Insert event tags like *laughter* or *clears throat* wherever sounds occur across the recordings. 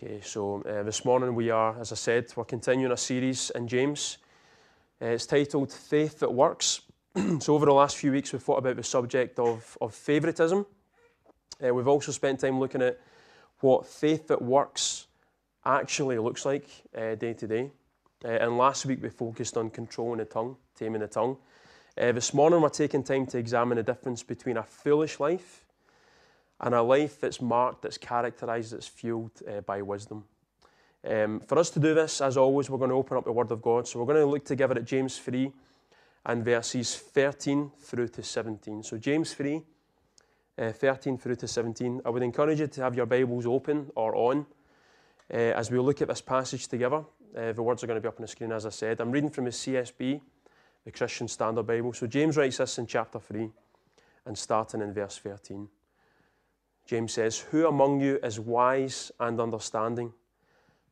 Okay, so uh, this morning we are, as I said, we're continuing a series in James. Uh, it's titled Faith That Works. *clears throat* so, over the last few weeks, we've thought about the subject of, of favouritism. Uh, we've also spent time looking at what faith that works actually looks like uh, day to day. Uh, and last week we focused on controlling the tongue, taming the tongue. Uh, this morning we're taking time to examine the difference between a foolish life and a life that's marked, that's characterized, that's fueled uh, by wisdom. Um, for us to do this, as always, we're going to open up the Word of God. So we're going to look together at James 3 and verses 13 through to 17. So, James 3, uh, 13 through to 17. I would encourage you to have your Bibles open or on uh, as we look at this passage together. Uh, the words are going to be up on the screen, as I said. I'm reading from the CSB, the Christian Standard Bible. So, James writes this in chapter 3 and starting in verse 13. James says, Who among you is wise and understanding?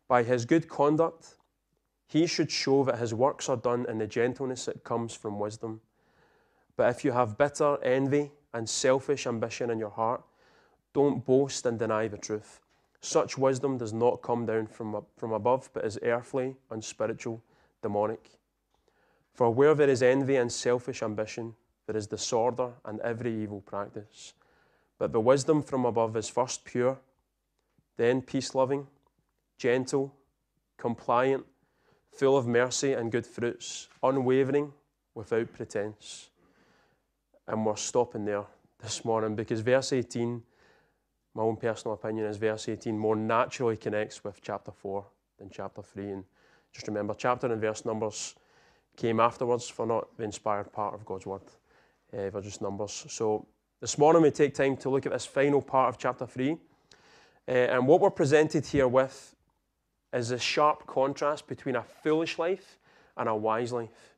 By his good conduct, he should show that his works are done in the gentleness that comes from wisdom. But if you have bitter envy and selfish ambition in your heart, don't boast and deny the truth. Such wisdom does not come down from, from above, but is earthly, unspiritual, demonic. For where there is envy and selfish ambition, there is disorder and every evil practice. But the wisdom from above is first pure, then peace loving, gentle, compliant, full of mercy and good fruits, unwavering, without pretense. And we're stopping there this morning because verse 18, my own personal opinion is verse 18 more naturally connects with chapter 4 than chapter 3. And just remember, chapter and verse numbers came afterwards for not the inspired part of God's word. Uh, they're just numbers. So this morning we take time to look at this final part of chapter 3. Uh, and what we're presented here with is a sharp contrast between a foolish life and a wise life.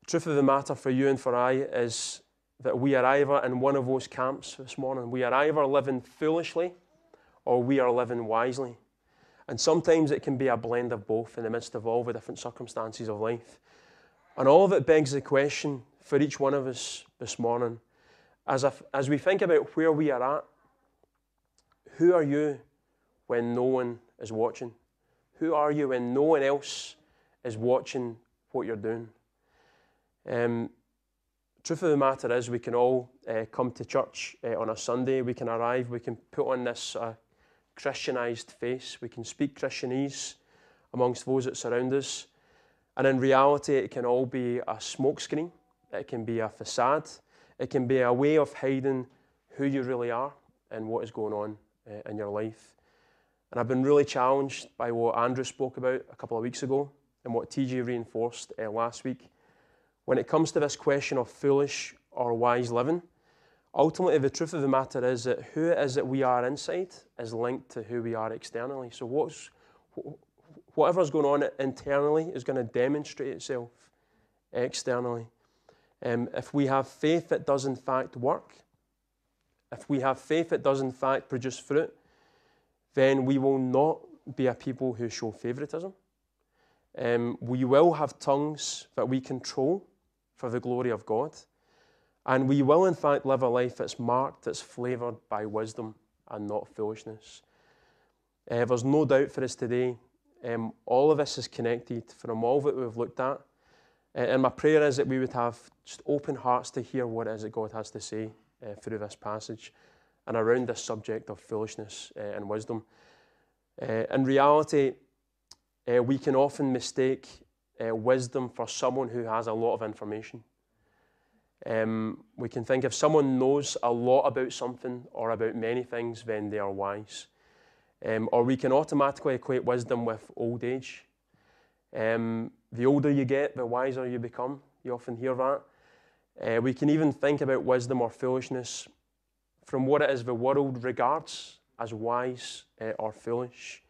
The truth of the matter for you and for I is that we are either in one of those camps this morning. We are either living foolishly or we are living wisely. And sometimes it can be a blend of both in the midst of all the different circumstances of life. And all of it begs the question for each one of us this morning as, if, as we think about where we are at, who are you when no one is watching? Who are you when no one else is watching what you're doing? Um, truth of the matter is, we can all uh, come to church uh, on a Sunday. We can arrive. We can put on this uh, Christianized face. We can speak Christianese amongst those that surround us. And in reality, it can all be a smokescreen. It can be a facade. It can be a way of hiding who you really are and what is going on uh, in your life. And I've been really challenged by what Andrew spoke about a couple of weeks ago and what TJ reinforced uh, last week. When it comes to this question of foolish or wise living, ultimately the truth of the matter is that who it is that we are inside is linked to who we are externally. So what's whatever's going on internally is going to demonstrate itself externally. Um, if we have faith that does in fact work, if we have faith that does in fact produce fruit, then we will not be a people who show favoritism. Um, we will have tongues that we control for the glory of God. And we will, in fact, live a life that's marked, that's flavoured by wisdom and not foolishness. Uh, there's no doubt for us today, um, all of this is connected from all that we've looked at and my prayer is that we would have just open hearts to hear what it is that God has to say uh, through this passage and around this subject of foolishness uh, and wisdom. Uh, in reality, uh, we can often mistake uh, wisdom for someone who has a lot of information. Um, we can think if someone knows a lot about something or about many things, then they are wise. Um, or we can automatically equate wisdom with old age. Um, the older you get, the wiser you become. You often hear that. Uh, we can even think about wisdom or foolishness from what it is the world regards as wise uh, or foolish.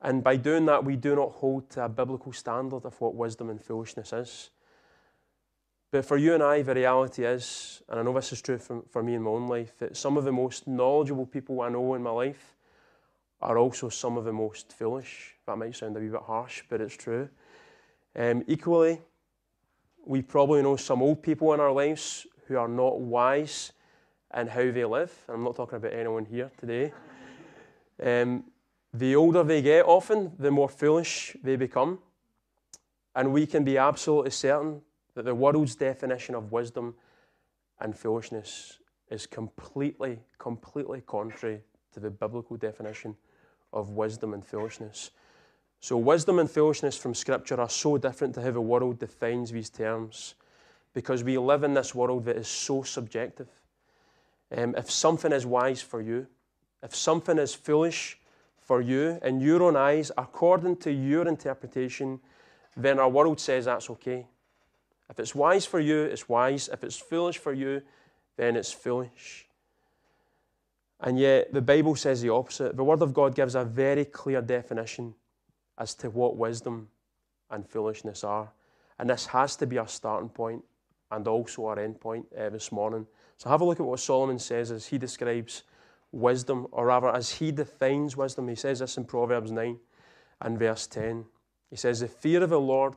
And by doing that, we do not hold to a biblical standard of what wisdom and foolishness is. But for you and I, the reality is, and I know this is true for, for me in my own life, that some of the most knowledgeable people I know in my life are also some of the most foolish. That might sound a wee bit harsh, but it's true. Um, equally, we probably know some old people in our lives who are not wise in how they live. I'm not talking about anyone here today. Um, The older they get, often, the more foolish they become. And we can be absolutely certain that the world's definition of wisdom and foolishness is completely, completely contrary to the biblical definition of wisdom and foolishness. So, wisdom and foolishness from Scripture are so different to how the world defines these terms because we live in this world that is so subjective. Um, if something is wise for you, if something is foolish for you in your own eyes, according to your interpretation, then our world says that's okay. If it's wise for you, it's wise. If it's foolish for you, then it's foolish. And yet, the Bible says the opposite. The Word of God gives a very clear definition as to what wisdom and foolishness are. And this has to be our starting point and also our end point uh, this morning. So, have a look at what Solomon says as he describes wisdom, or rather, as he defines wisdom. He says this in Proverbs 9 and verse 10. He says, The fear of the Lord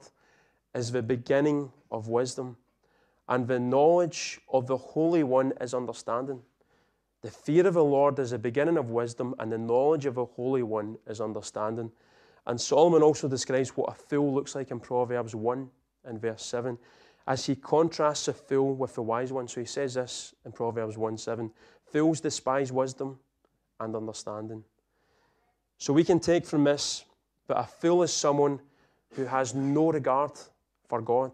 is the beginning of wisdom, and the knowledge of the Holy One is understanding. The fear of the Lord is the beginning of wisdom, and the knowledge of the Holy One is understanding. And Solomon also describes what a fool looks like in Proverbs 1 and verse 7 as he contrasts a fool with the wise one. So he says this in Proverbs 1 7 Fools despise wisdom and understanding. So we can take from this that a fool is someone who has no regard for God,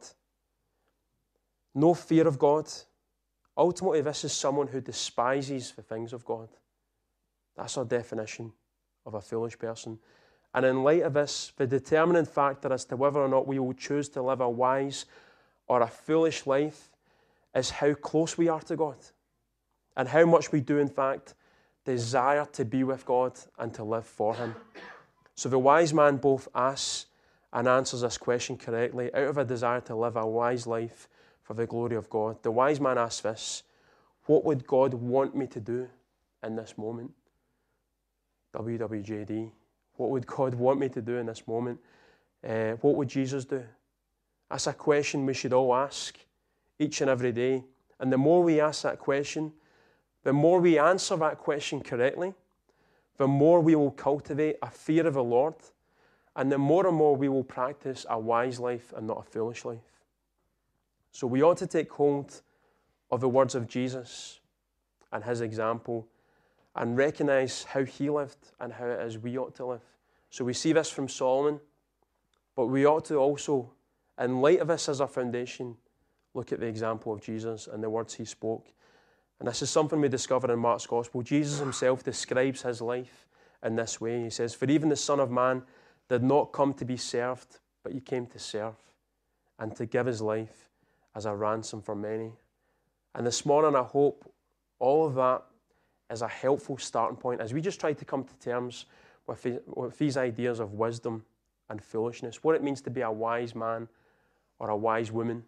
no fear of God. Ultimately, this is someone who despises the things of God. That's our definition of a foolish person. And in light of this, the determining factor as to whether or not we will choose to live a wise or a foolish life is how close we are to God and how much we do, in fact, desire to be with God and to live for Him. So the wise man both asks and answers this question correctly out of a desire to live a wise life for the glory of God. The wise man asks this What would God want me to do in this moment? WWJD. What would God want me to do in this moment? Uh, what would Jesus do? That's a question we should all ask each and every day. And the more we ask that question, the more we answer that question correctly, the more we will cultivate a fear of the Lord, and the more and more we will practice a wise life and not a foolish life. So we ought to take hold of the words of Jesus and his example and recognize how he lived and how it is we ought to live. So we see this from Solomon, but we ought to also in light of this as a foundation, look at the example of Jesus and the words he spoke. And this is something we discover in Mark's Gospel. Jesus himself describes his life in this way. He says, For even the Son of Man did not come to be served, but he came to serve and to give his life as a ransom for many. And this morning, I hope all of that is a helpful starting point as we just try to come to terms with, with these ideas of wisdom and foolishness, what it means to be a wise man or a wise woman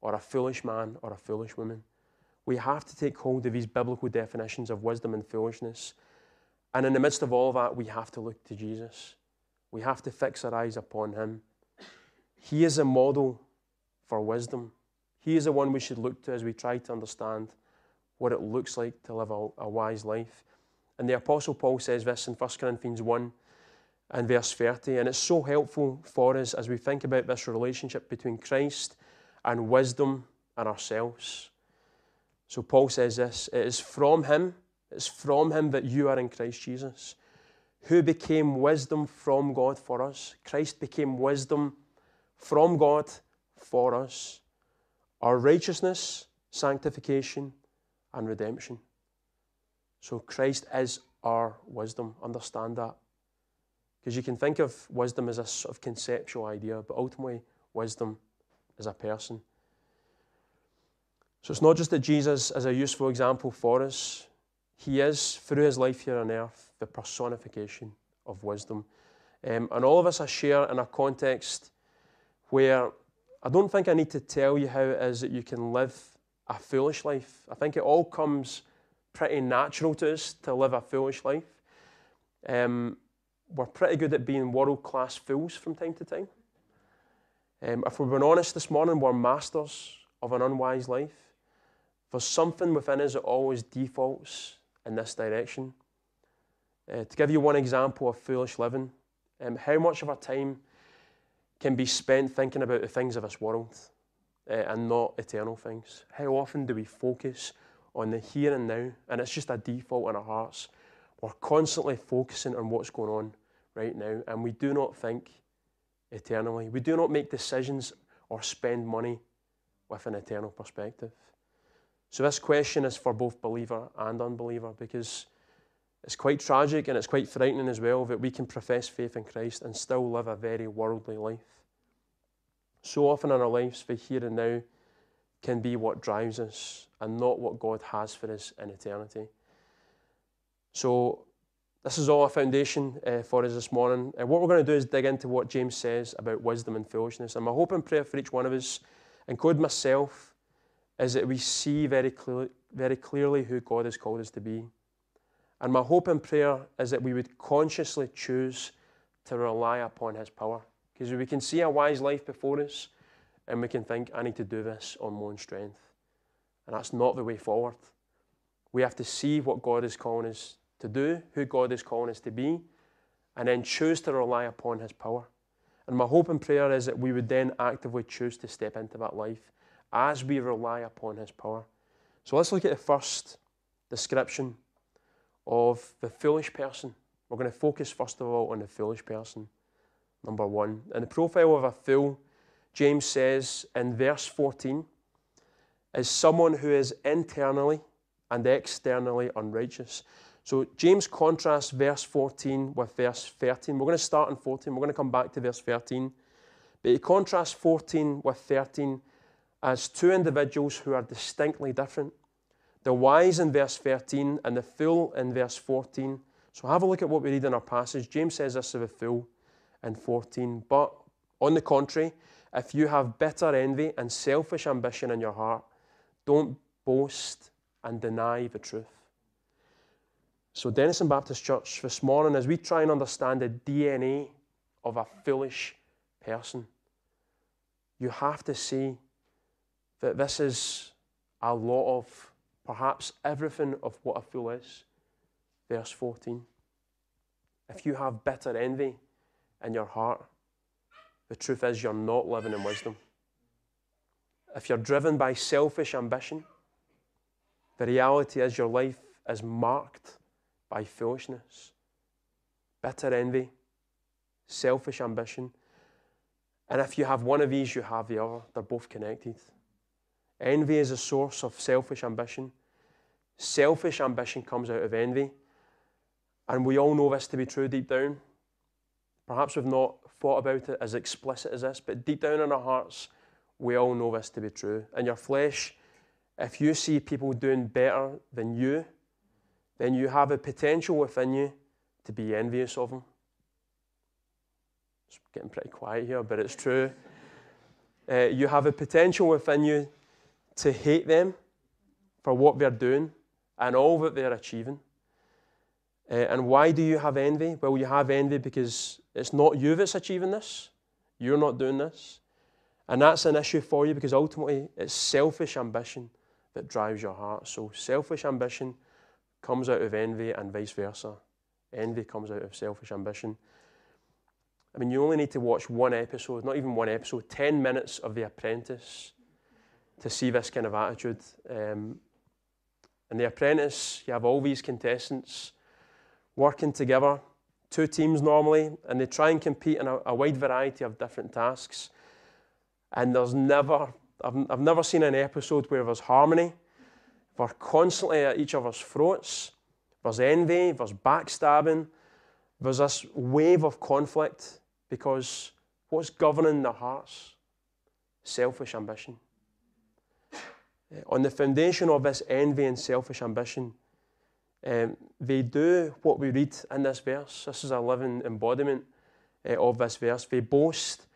or a foolish man or a foolish woman. We have to take hold of these biblical definitions of wisdom and foolishness. And in the midst of all that, we have to look to Jesus. We have to fix our eyes upon him. He is a model for wisdom. He is the one we should look to as we try to understand what it looks like to live a, a wise life. And the Apostle Paul says this in 1 Corinthians 1 and verse 30. And it's so helpful for us as we think about this relationship between Christ and wisdom and ourselves. So Paul says this it is from him, it's from him that you are in Christ Jesus, who became wisdom from God for us. Christ became wisdom from God for us. Our righteousness, sanctification, and redemption. So Christ is our wisdom. Understand that. Because you can think of wisdom as a sort of conceptual idea, but ultimately, wisdom is a person. So it's not just that Jesus is a useful example for us, he is, through his life here on earth, the personification of wisdom. Um, and all of us are share in a context where I don't think I need to tell you how it is that you can live a foolish life. I think it all comes pretty natural to us to live a foolish life. Um, we're pretty good at being world class fools from time to time. Um, if we're being honest this morning, we're masters of an unwise life. There's something within us that always defaults in this direction. Uh, to give you one example of foolish living, um, how much of our time can be spent thinking about the things of this world uh, and not eternal things? How often do we focus on the here and now? And it's just a default in our hearts. We're constantly focusing on what's going on right now, and we do not think eternally. We do not make decisions or spend money with an eternal perspective. So, this question is for both believer and unbeliever because it's quite tragic and it's quite frightening as well that we can profess faith in Christ and still live a very worldly life. So often in our lives, the here and now can be what drives us and not what God has for us in eternity. So, this is all a foundation uh, for us this morning. And what we're going to do is dig into what James says about wisdom and foolishness. And my hope and prayer for each one of us, including myself, is that we see very, clear, very clearly who God has called us to be. And my hope and prayer is that we would consciously choose to rely upon His power. Because we can see a wise life before us and we can think, I need to do this on my own strength. And that's not the way forward. We have to see what God is calling us to do, who God is calling us to be, and then choose to rely upon His power. And my hope and prayer is that we would then actively choose to step into that life as we rely upon His power. So let's look at the first description of the foolish person. We're going to focus first of all on the foolish person, number one. In the profile of a fool, James says in verse 14, is someone who is internally and externally unrighteous. So James contrasts verse 14 with verse 13. We're going to start in 14. We're going to come back to verse 13. But he contrasts 14 with 13 as two individuals who are distinctly different. The wise in verse 13 and the fool in verse 14. So have a look at what we read in our passage. James says this of the fool in 14. But on the contrary, if you have bitter envy and selfish ambition in your heart, don't boast and deny the truth. So, Denison Baptist Church, this morning, as we try and understand the DNA of a foolish person, you have to see that this is a lot of perhaps everything of what a fool is. Verse 14. If you have bitter envy in your heart, the truth is you're not living in wisdom. If you're driven by selfish ambition, the reality is your life is marked by foolishness, bitter envy, selfish ambition. And if you have one of these, you have the other. They're both connected. Envy is a source of selfish ambition. Selfish ambition comes out of envy. And we all know this to be true deep down. Perhaps we've not thought about it as explicit as this, but deep down in our hearts, we all know this to be true. In your flesh, if you see people doing better than you, then you have a potential within you to be envious of them. It's getting pretty quiet here, but it's true. Uh, you have a potential within you to hate them for what they're doing and all that they're achieving. Uh, and why do you have envy? Well, you have envy because it's not you that's achieving this. You're not doing this. And that's an issue for you because ultimately it's selfish ambition that drives your heart. So, selfish ambition comes out of envy and vice versa. Envy comes out of selfish ambition. I mean, you only need to watch one episode, not even one episode, 10 minutes of The Apprentice to see this kind of attitude. Um, in The Apprentice, you have all these contestants working together, two teams normally, and they try and compete in a, a wide variety of different tasks. And there's never, I've, I've never seen an episode where there's harmony we're constantly at each other's throats. There's envy, there's backstabbing, there's this wave of conflict because what's governing their hearts? Selfish ambition. Eh, on the foundation of this envy and selfish ambition, um, they do what we read in this verse. This is a living embodiment uh, of this verse. They boast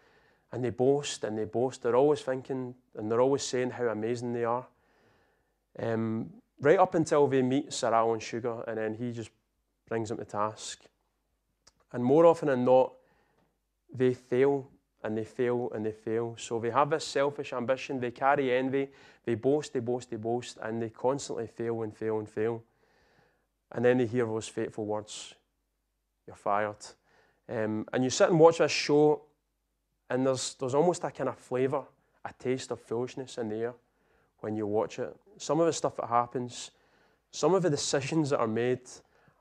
and they boast and they boast. They're always thinking and they're always saying how amazing they are. Um, right up until they meet Sir Alan Sugar, and then he just brings them to task. And more often than not, they fail and they fail and they fail. So they have this selfish ambition, they carry envy, they boast, they boast, they boast, and they constantly fail and fail and fail. And then they hear those fateful words you're fired. Um, and you sit and watch this show, and there's, there's almost a kind of flavour, a taste of foolishness in the air when you watch it. Some of the stuff that happens, some of the decisions that are made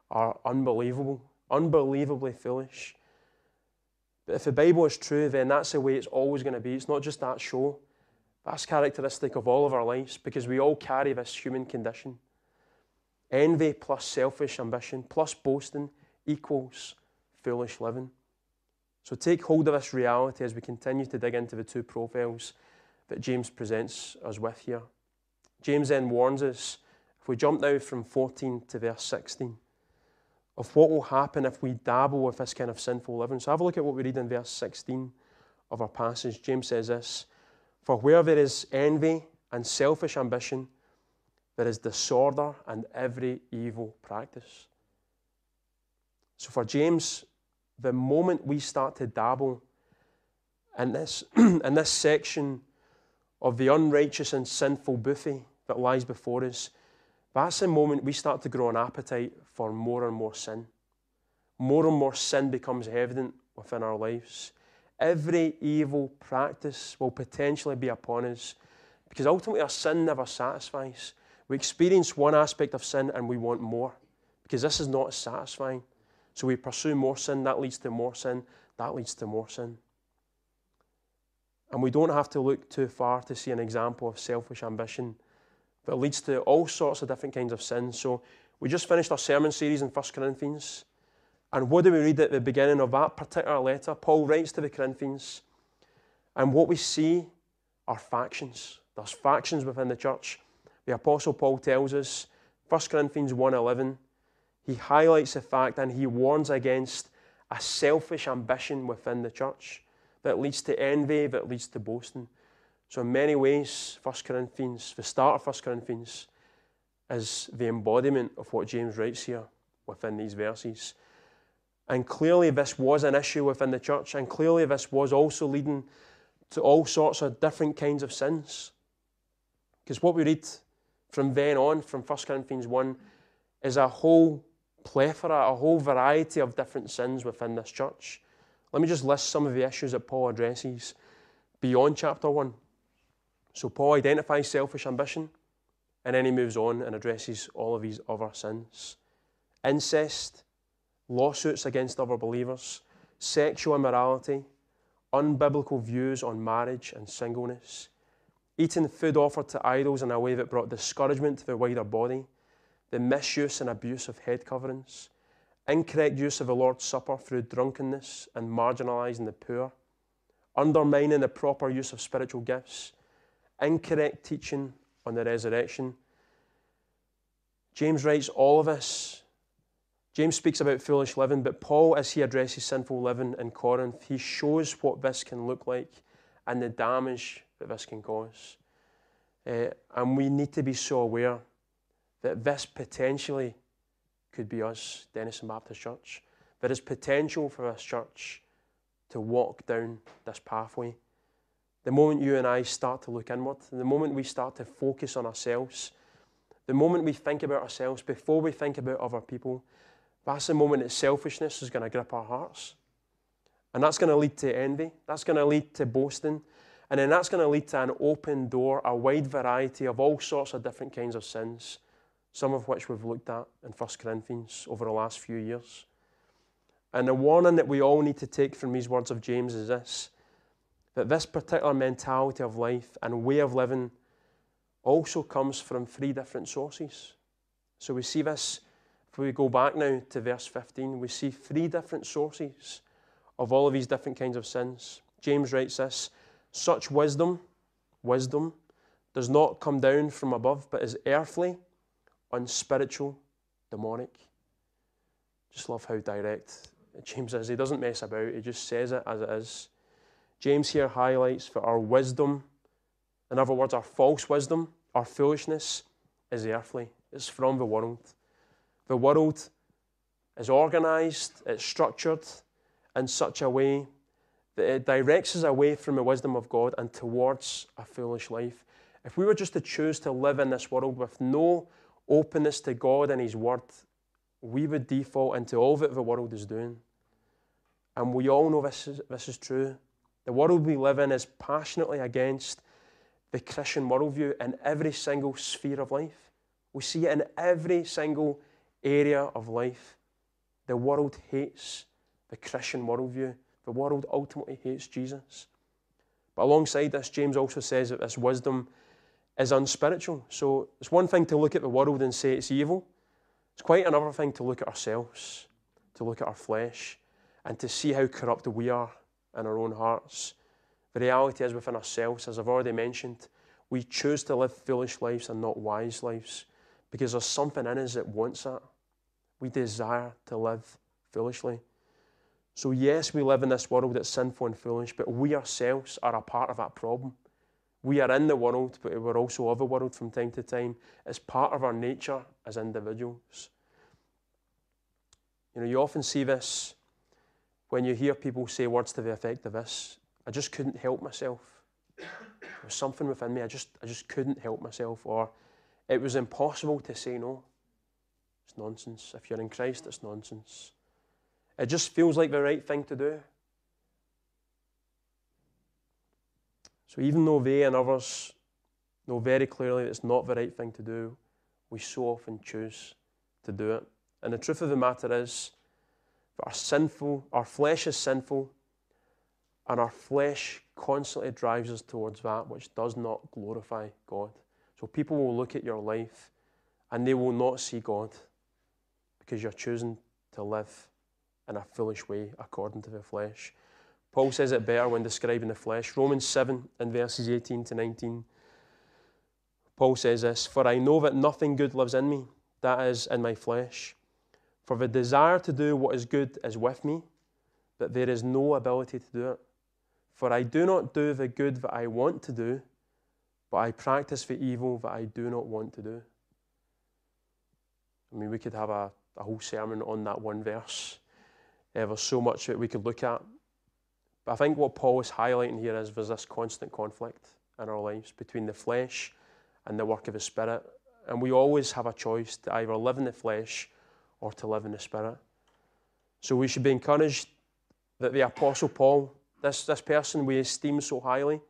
are unbelievable, unbelievably foolish. But if the Bible is true, then that's the way it's always going to be. It's not just that show. That's characteristic of all of our lives because we all carry this human condition. Envy plus selfish ambition plus boasting equals foolish living. So take hold of this reality as we continue to dig into the two profiles that James presents us with here. James then warns us, if we jump now from 14 to verse 16, of what will happen if we dabble with this kind of sinful living. So have a look at what we read in verse 16 of our passage. James says this For where there is envy and selfish ambition, there is disorder and every evil practice. So for James, the moment we start to dabble in this, *clears throat* in this section of the unrighteous and sinful buffet that lies before us, that's the moment we start to grow an appetite for more and more sin. More and more sin becomes evident within our lives. Every evil practice will potentially be upon us because ultimately our sin never satisfies. We experience one aspect of sin and we want more because this is not satisfying. So we pursue more sin, that leads to more sin, that leads to more sin. And we don't have to look too far to see an example of selfish ambition that leads to all sorts of different kinds of sins. So we just finished our sermon series in 1 Corinthians. And what do we read at the beginning of that particular letter? Paul writes to the Corinthians. And what we see are factions. There's factions within the church. The Apostle Paul tells us, 1 Corinthians 1.11, he highlights the fact and he warns against a selfish ambition within the church that leads to envy, that leads to boasting. So, in many ways, 1 Corinthians, the start of 1 Corinthians, is the embodiment of what James writes here within these verses. And clearly, this was an issue within the church, and clearly, this was also leading to all sorts of different kinds of sins. Because what we read from then on, from 1 Corinthians 1, is a whole plethora, a whole variety of different sins within this church. Let me just list some of the issues that Paul addresses beyond chapter 1. So, Paul identifies selfish ambition, and then he moves on and addresses all of these other sins incest, lawsuits against other believers, sexual immorality, unbiblical views on marriage and singleness, eating food offered to idols in a way that brought discouragement to the wider body, the misuse and abuse of head coverings, incorrect use of the Lord's Supper through drunkenness and marginalising the poor, undermining the proper use of spiritual gifts, incorrect teaching on the resurrection. James writes all of this. James speaks about foolish living, but Paul, as he addresses sinful living in Corinth, he shows what this can look like and the damage that this can cause. Uh, and we need to be so aware that this potentially could be us, Denison Baptist Church. There is potential for this church to walk down this pathway. The moment you and I start to look inward, the moment we start to focus on ourselves, the moment we think about ourselves before we think about other people, that's the moment that selfishness is going to grip our hearts. And that's going to lead to envy. That's going to lead to boasting. And then that's going to lead to an open door, a wide variety of all sorts of different kinds of sins, some of which we've looked at in 1 Corinthians over the last few years. And the warning that we all need to take from these words of James is this that this particular mentality of life and way of living also comes from three different sources. So we see this, if we go back now to verse 15, we see three different sources of all of these different kinds of sins. James writes this such wisdom, wisdom, does not come down from above, but is earthly, unspiritual, demonic. Just love how direct James is. He doesn't mess about, he just says it as it is. James here highlights that our wisdom, in other words, our false wisdom, our foolishness, is earthly. It's from the world. The world is organized, it's structured in such a way that it directs us away from the wisdom of God and towards a foolish life. If we were just to choose to live in this world with no openness to God and His Word, we would default into all that the world is doing. And we all know this is, this is true. The world we live in is passionately against the Christian worldview in every single sphere of life. We see it in every single area of life. The world hates the Christian worldview. The world ultimately hates Jesus. But alongside this, James also says that this wisdom is unspiritual. So it's one thing to look at the world and say it's evil. It's quite another thing to look at ourselves, to look at our flesh, and to see how corrupt we are in our own hearts. The reality is within ourselves, as I've already mentioned, we choose to live foolish lives and not wise lives because there's something in us that wants that. We desire to live foolishly. So, yes, we live in this world that's sinful and foolish, but we ourselves are a part of that problem. We are in the world, but we're also of the world from time to time. It's part of our nature as individuals. You know, you often see this when you hear people say words to the effect of this I just couldn't help myself. There was something within me, I just, I just couldn't help myself. Or it was impossible to say no. It's nonsense. If you're in Christ, it's nonsense. It just feels like the right thing to do. So even though they and others know very clearly that it's not the right thing to do, we so often choose to do it. And the truth of the matter is that our sinful, our flesh is sinful, and our flesh constantly drives us towards that which does not glorify God. So people will look at your life and they will not see God because you're choosing to live in a foolish way according to the flesh. Paul says it better when describing the flesh. Romans 7 and verses 18 to 19. Paul says this For I know that nothing good lives in me, that is, in my flesh. For the desire to do what is good is with me, but there is no ability to do it. For I do not do the good that I want to do, but I practice the evil that I do not want to do. I mean, we could have a, a whole sermon on that one verse. There's so much that we could look at. But I think what Paul is highlighting here is there's this constant conflict in our lives between the flesh and the work of the Spirit. And we always have a choice to either live in the flesh or to live in the Spirit. So we should be encouraged that the Apostle Paul, this, this person we esteem so highly,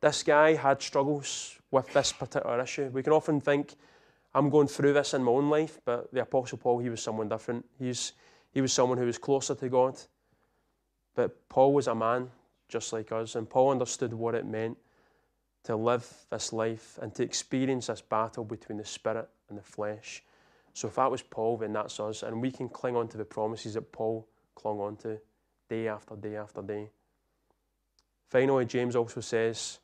this guy had struggles with this particular issue. We can often think, I'm going through this in my own life, but the Apostle Paul, he was someone different. He's, he was someone who was closer to God. But Paul was a man just like us, and Paul understood what it meant to live this life and to experience this battle between the spirit and the flesh. So if that was Paul, then that's us, and we can cling on to the promises that Paul clung on to day after day after day. Finally, James also says,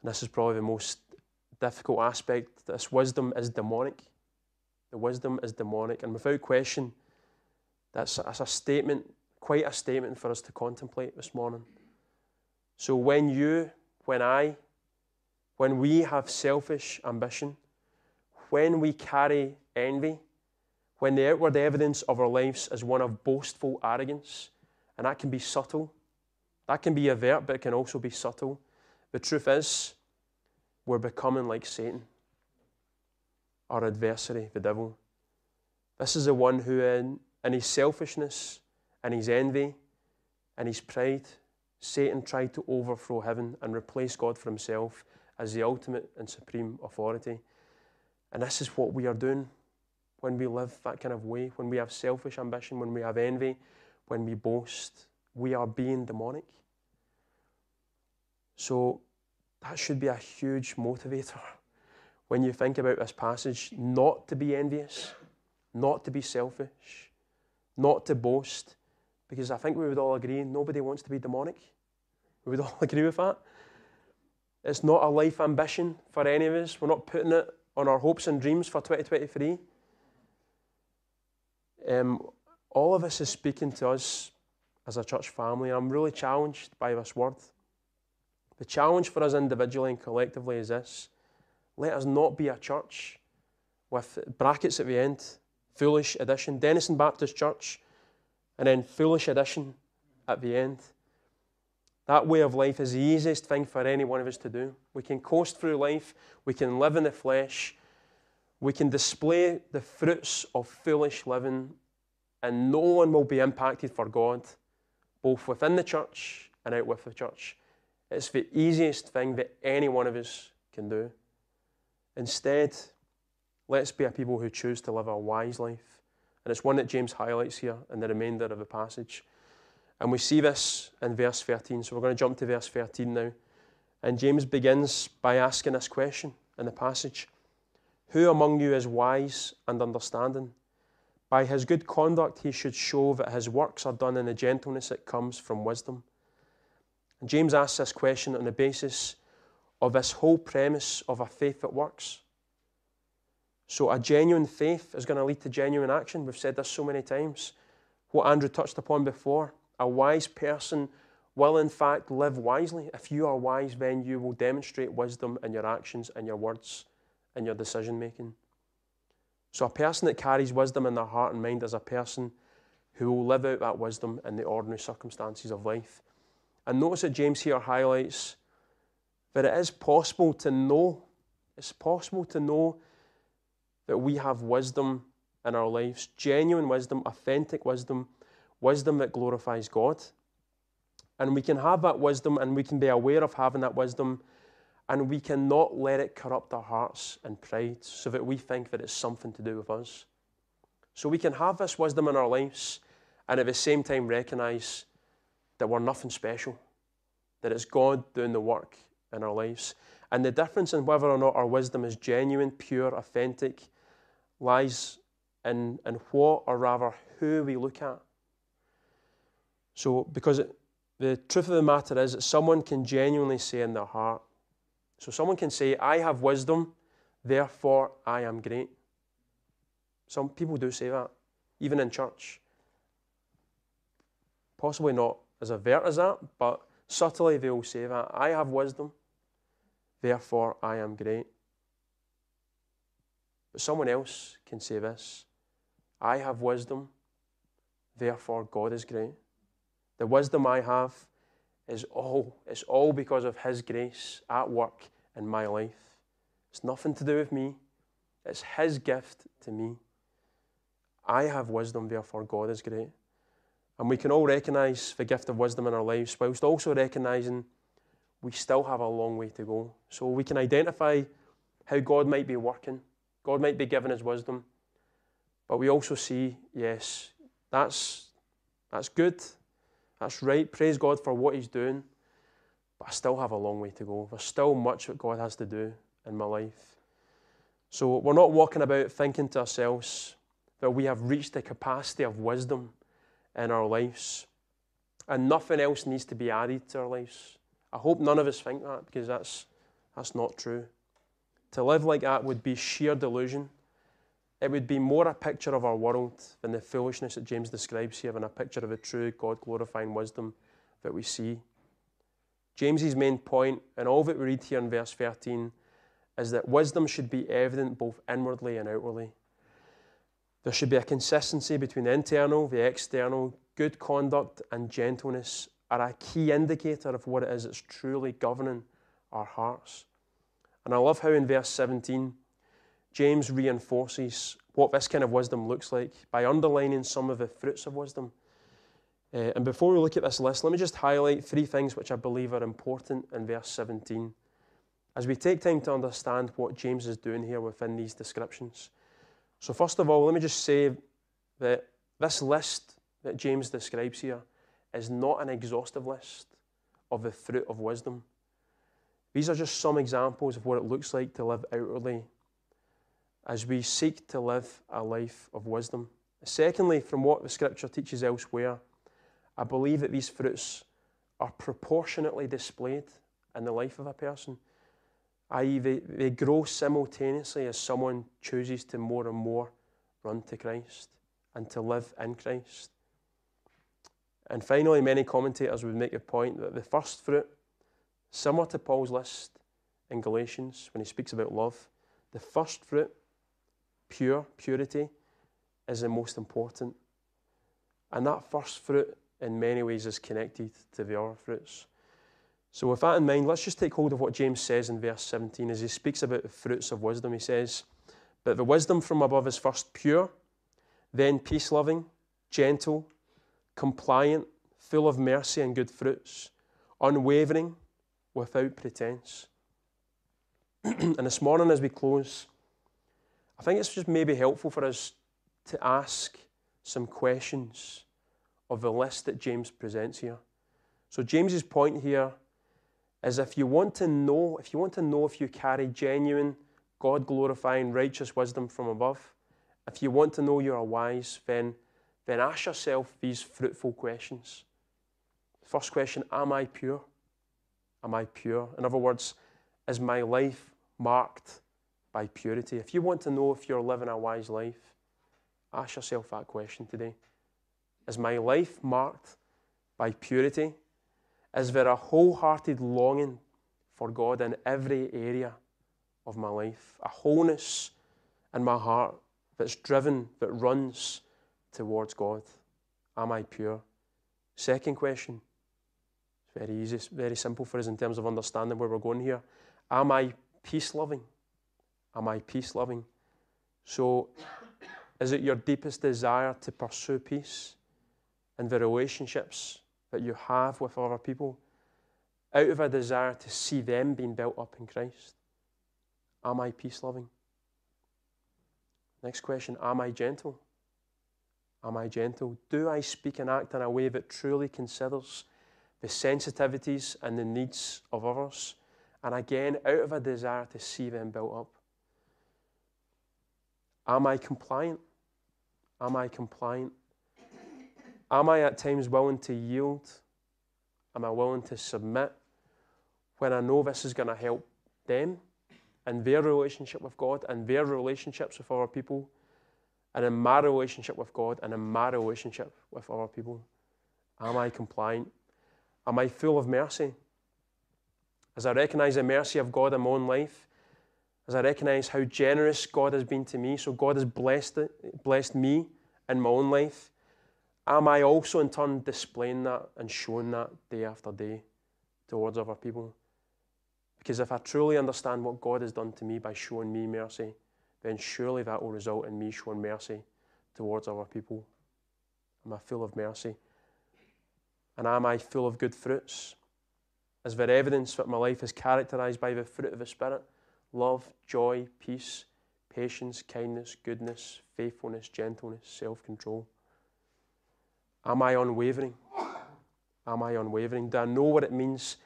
and this is probably the most difficult aspect, this wisdom is demonic. The wisdom is demonic, and without question, that's, that's a statement, quite a statement for us to contemplate this morning. So when you, when I, when we have selfish ambition, when we carry envy, when the outward evidence of our lives is one of boastful arrogance, and that can be subtle, that can be overt, but it can also be subtle. The truth is, we're becoming like Satan, our adversary, the devil. This is the one who, in, in his selfishness, and his envy, and his pride, Satan tried to overthrow heaven and replace God for himself as the ultimate and supreme authority. And this is what we are doing when we live that kind of way, when we have selfish ambition, when we have envy, when we boast. We are being demonic. So that should be a huge motivator when you think about this passage not to be envious, not to be selfish, not to boast, because I think we would all agree nobody wants to be demonic. We would *laughs* all agree with that. It's not a life ambition for any of us. We're not putting it on our hopes and dreams for 2023. Um, all of this is speaking to us as a church family, I'm really challenged by this word. The challenge for us individually and collectively is this let us not be a church with brackets at the end, foolish addition, Denison Baptist Church, and then foolish addition at the end. That way of life is the easiest thing for any one of us to do. We can coast through life, we can live in the flesh, We can display the fruits of foolish living, and no one will be impacted for God, both within the church and out with the church. It's the easiest thing that any one of us can do. Instead, let's be a people who choose to live a wise life. And it's one that James highlights here in the remainder of the passage. And we see this in verse 13. So we're going to jump to verse 13 now. And James begins by asking this question in the passage Who among you is wise and understanding? By his good conduct, he should show that his works are done in the gentleness that comes from wisdom. And James asks this question on the basis of this whole premise of a faith that works. So, a genuine faith is going to lead to genuine action. We've said this so many times. What Andrew touched upon before a wise person will, in fact, live wisely. If you are wise, then you will demonstrate wisdom in your actions and your words and your decision making. So, a person that carries wisdom in their heart and mind is a person who will live out that wisdom in the ordinary circumstances of life. And notice that James here highlights that it is possible to know, it's possible to know that we have wisdom in our lives, genuine wisdom, authentic wisdom, wisdom that glorifies God. And we can have that wisdom and we can be aware of having that wisdom and we cannot let it corrupt our hearts and pride so that we think that it's something to do with us. So we can have this wisdom in our lives and at the same time recognize that we're nothing special, that it's God doing the work in our lives. And the difference in whether or not our wisdom is genuine, pure, authentic, lies in, in what, or rather who we look at. So, because it, the truth of the matter is that someone can genuinely say in their heart, so someone can say, I have wisdom, therefore I am great. Some people do say that, even in church. Possibly not as avert as that, but subtly they will say that. I have wisdom, therefore I am great. But someone else can say this I have wisdom, therefore God is great. The wisdom I have is all, it's all because of His grace at work in my life. It's nothing to do with me, it's His gift to me. I have wisdom, therefore God is great. And we can all recognize the gift of wisdom in our lives, whilst also recognizing we still have a long way to go. So we can identify how God might be working, God might be giving us wisdom, but we also see, yes, that's, that's good, that's right. Praise God for what He's doing, but I still have a long way to go. There's still much that God has to do in my life. So we're not walking about thinking to ourselves that we have reached the capacity of wisdom in our lives. And nothing else needs to be added to our lives. I hope none of us think that because that's, that's not true. To live like that would be sheer delusion. It would be more a picture of our world than the foolishness that James describes here, than a picture of the true God glorifying wisdom that we see. James's main point, and all that we read here in verse 13, is that wisdom should be evident both inwardly and outwardly. There should be a consistency between the internal, the external, good conduct, and gentleness are a key indicator of what it is that's truly governing our hearts. And I love how in verse 17, James reinforces what this kind of wisdom looks like by underlining some of the fruits of wisdom. Uh, and before we look at this list, let me just highlight three things which I believe are important in verse 17 as we take time to understand what James is doing here within these descriptions. So, first of all, let me just say that this list that James describes here is not an exhaustive list of the fruit of wisdom. These are just some examples of what it looks like to live outwardly as we seek to live a life of wisdom. Secondly, from what the scripture teaches elsewhere, I believe that these fruits are proportionately displayed in the life of a person i.e., they, they grow simultaneously as someone chooses to more and more run to Christ and to live in Christ. And finally, many commentators would make the point that the first fruit, similar to Paul's list in Galatians when he speaks about love, the first fruit, pure, purity, is the most important. And that first fruit, in many ways, is connected to the other fruits. So, with that in mind, let's just take hold of what James says in verse 17 as he speaks about the fruits of wisdom. He says, But the wisdom from above is first pure, then peace loving, gentle, compliant, full of mercy and good fruits, unwavering, without pretense. *clears throat* and this morning, as we close, I think it's just maybe helpful for us to ask some questions of the list that James presents here. So, James's point here is if you want to know, if you want to know if you carry genuine, God glorifying, righteous wisdom from above, if you want to know you are wise, then, then ask yourself these fruitful questions. First question Am I pure? Am I pure? In other words, is my life marked by purity? If you want to know if you're living a wise life, ask yourself that question today. Is my life marked by purity? Is there a wholehearted longing for God in every area of my life? A wholeness in my heart that's driven, that runs towards God? Am I pure? Second question. Very easy, very simple for us in terms of understanding where we're going here. Am I peace loving? Am I peace loving? So, is it your deepest desire to pursue peace in the relationships that you have with other people out of a desire to see them being built up in Christ? Am I peace loving? Next question Am I gentle? Am I gentle? Do I speak and act in a way that truly considers the sensitivities and the needs of others? And again, out of a desire to see them built up. Am I compliant? Am I compliant? Am I at times willing to yield? Am I willing to submit when I know this is going to help them and their relationship with God and their relationships with other people, and in my relationship with God and in my relationship with other people? Am I compliant? Am I full of mercy? As I recognize the mercy of God in my own life, as I recognize how generous God has been to me, so God has blessed, it, blessed me in my own life, am I also in turn displaying that and showing that day after day towards other people? Because if I truly understand what God has done to me by showing me mercy, then surely that will result in me showing mercy towards other people. Am I full of mercy? And am I full of good fruits? Is there evidence that my life is characterized by the fruit of the Spirit? Love, joy, peace, patience, kindness, goodness, faithfulness, gentleness, self control. Am I unwavering? Am I unwavering? Do I know what it means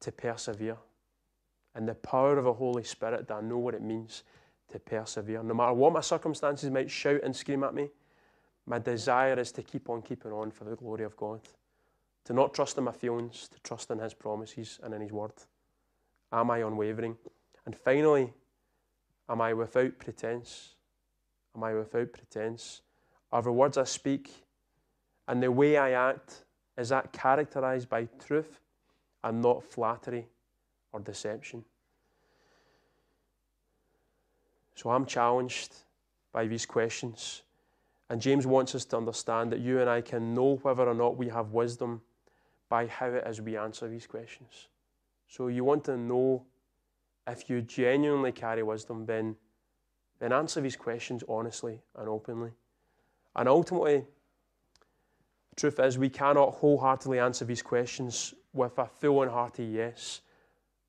to persevere? And the power of the Holy Spirit, do I know what it means to persevere? No matter what my circumstances might shout and scream at me, my desire is to keep on keeping on for the glory of God. To not trust in my feelings, to trust in His promises and in His word. Am I unwavering? And finally, am I without pretense? Am I without pretense? Are the words I speak and the way I act, is that characterized by truth and not flattery or deception? So I'm challenged by these questions. And James wants us to understand that you and I can know whether or not we have wisdom by how it is we answer these questions. So you want to know if you genuinely carry wisdom, then, then answer these questions honestly and openly. And ultimately, the truth is, we cannot wholeheartedly answer these questions with a full and hearty yes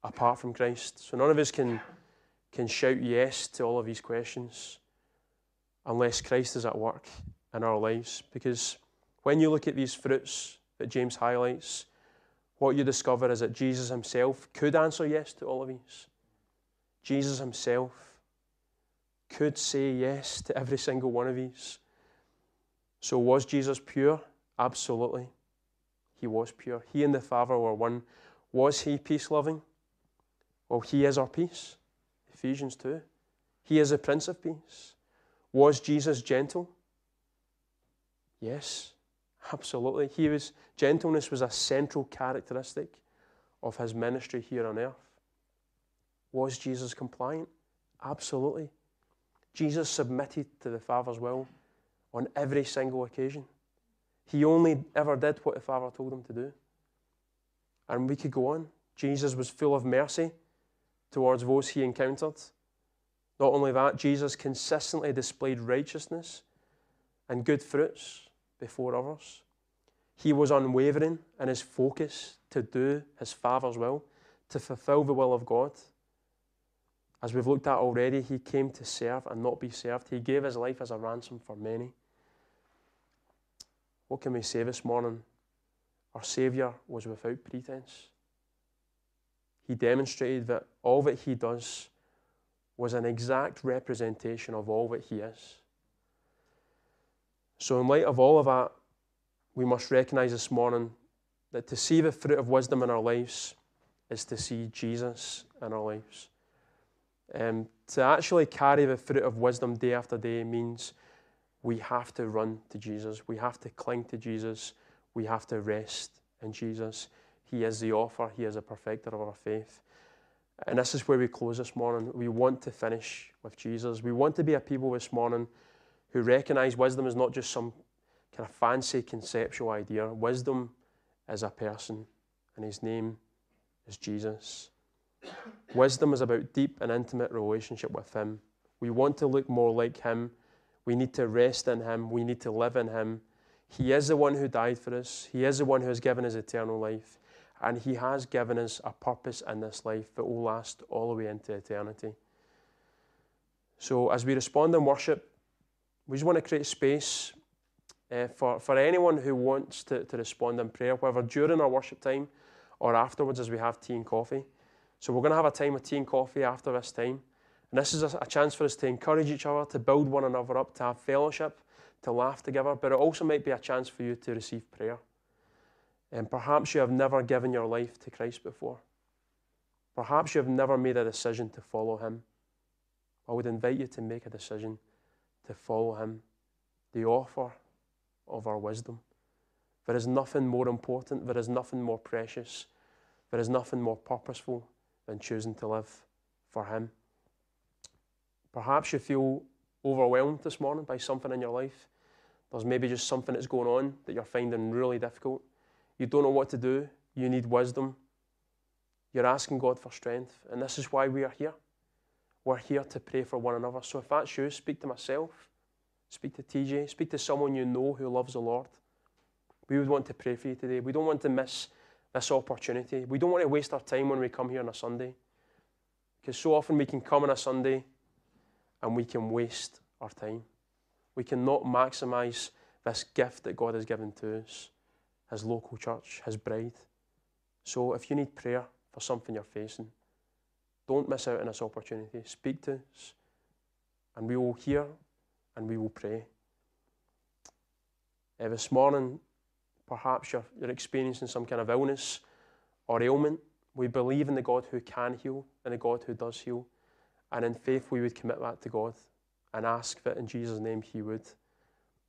apart from Christ. So none of us can, can shout yes to all of these questions unless Christ is at work in our lives. Because when you look at these fruits that James highlights, what you discover is that Jesus himself could answer yes to all of these. Jesus himself could say yes to every single one of these. So, was Jesus pure? Absolutely. He was pure. He and the Father were one. Was he peace loving? Well, he is our peace. Ephesians 2. He is the Prince of Peace. Was Jesus gentle? Yes, absolutely. He was gentleness was a central characteristic of his ministry here on earth. Was Jesus compliant? Absolutely. Jesus submitted to the Father's will on every single occasion. He only ever did what the Father told him to do. And we could go on. Jesus was full of mercy towards those he encountered. Not only that, Jesus consistently displayed righteousness and good fruits before others. He was unwavering in his focus to do his Father's will, to fulfill the will of God. As we've looked at already, he came to serve and not be served. He gave his life as a ransom for many. What can we say this morning? Our Saviour was without pretense. He demonstrated that all that he does was an exact representation of all that he is. So, in light of all of that, we must recognize this morning that to see the fruit of wisdom in our lives is to see Jesus in our lives. Um, to actually carry the fruit of wisdom day after day means we have to run to Jesus. We have to cling to Jesus. We have to rest in Jesus. He is the author, He is a perfecter of our faith. And this is where we close this morning. We want to finish with Jesus. We want to be a people this morning who recognize wisdom is not just some kind of fancy conceptual idea. Wisdom is a person, and his name is Jesus. Wisdom is about deep and intimate relationship with him. We want to look more like him. We need to rest in him. We need to live in him. He is the one who died for us. He is the one who has given us eternal life. And He has given us a purpose in this life that will last all the way into eternity. So, as we respond in worship, we just want to create space uh, for, for anyone who wants to, to respond in prayer, whether during our worship time or afterwards as we have tea and coffee. So, we're going to have a time of tea and coffee after this time. And this is a, a chance for us to encourage each other, to build one another up, to have fellowship, to laugh together, but it also might be a chance for you to receive prayer. And perhaps you have never given your life to Christ before. Perhaps you have never made a decision to follow Him. I would invite you to make a decision to follow Him, the author of our wisdom. There is nothing more important, there is nothing more precious, there is nothing more purposeful than choosing to live for Him. Perhaps you feel overwhelmed this morning by something in your life. There's maybe just something that's going on that you're finding really difficult. You don't know what to do. You need wisdom. You're asking God for strength. And this is why we are here. We're here to pray for one another. So if that's you, speak to myself, speak to TJ, speak to someone you know who loves the Lord. We would want to pray for you today. We don't want to miss this opportunity. We don't want to waste our time when we come here on a Sunday. Because so often we can come on a Sunday and we can waste our time. We cannot maximize this gift that God has given to us his local church, his bride. So if you need prayer for something you're facing, don't miss out on this opportunity. Speak to us, and we will hear and we will pray. Uh, this morning, perhaps you're, you're experiencing some kind of illness or ailment. We believe in the God who can heal and the God who does heal. And in faith, we would commit that to God and ask that in Jesus' name He would.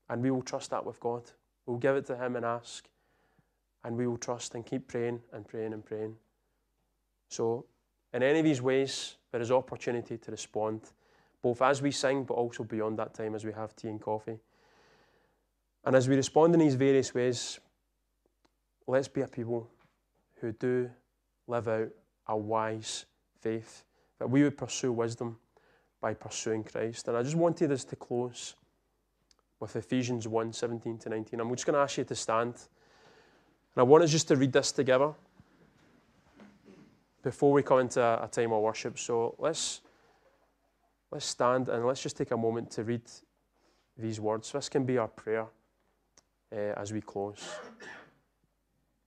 And we will trust that with God. We'll give it to Him and ask and we will trust and keep praying and praying and praying. So, in any of these ways, there is opportunity to respond, both as we sing, but also beyond that time as we have tea and coffee. And as we respond in these various ways, let's be a people who do live out a wise faith, that we would pursue wisdom by pursuing Christ. And I just wanted us to close with Ephesians 1 17 to 19. I'm just going to ask you to stand. And I want us just to read this together before we come into a, time of worship. So let's let's stand and let's just take a moment to read these words. This can be our prayer uh, as we close.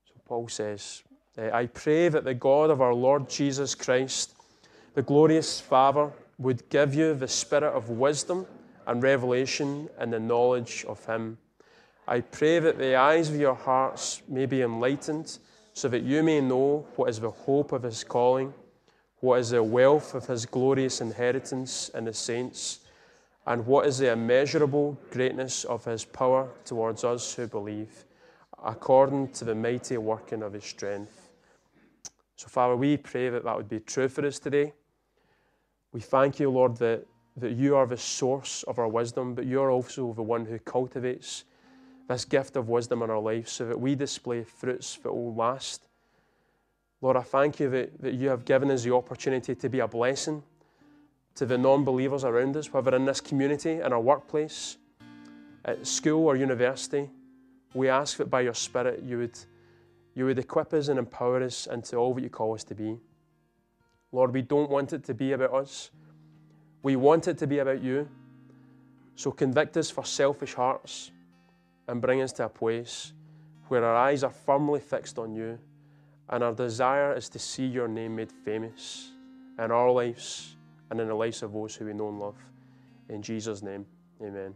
So Paul says, uh, I pray that the God of our Lord Jesus Christ, the glorious Father, would give you the spirit of wisdom and revelation and the knowledge of Him I pray that the eyes of your hearts may be enlightened, so that you may know what is the hope of his calling, what is the wealth of his glorious inheritance in the saints, and what is the immeasurable greatness of his power towards us who believe, according to the mighty working of his strength. So, Father, we pray that that would be true for us today. We thank you, Lord, that, that you are the source of our wisdom, but you are also the one who cultivates this gift of wisdom in our lives so that we display fruits that will last. Lord, I thank you that, that you have given us the opportunity to be a blessing, to the non believers around us, whether in this community, in our workplace, at school or university. We ask that by your Spirit you would, you would equip us and empower us into all that you call us to be. Lord, we don't want it to be about us. We want it to be about you. So convict us for selfish hearts and bring us to a place where our eyes are firmly fixed on you and our desire is to see your name made famous in our lives and in the lives of those who we know and love. In Jesus' name, amen.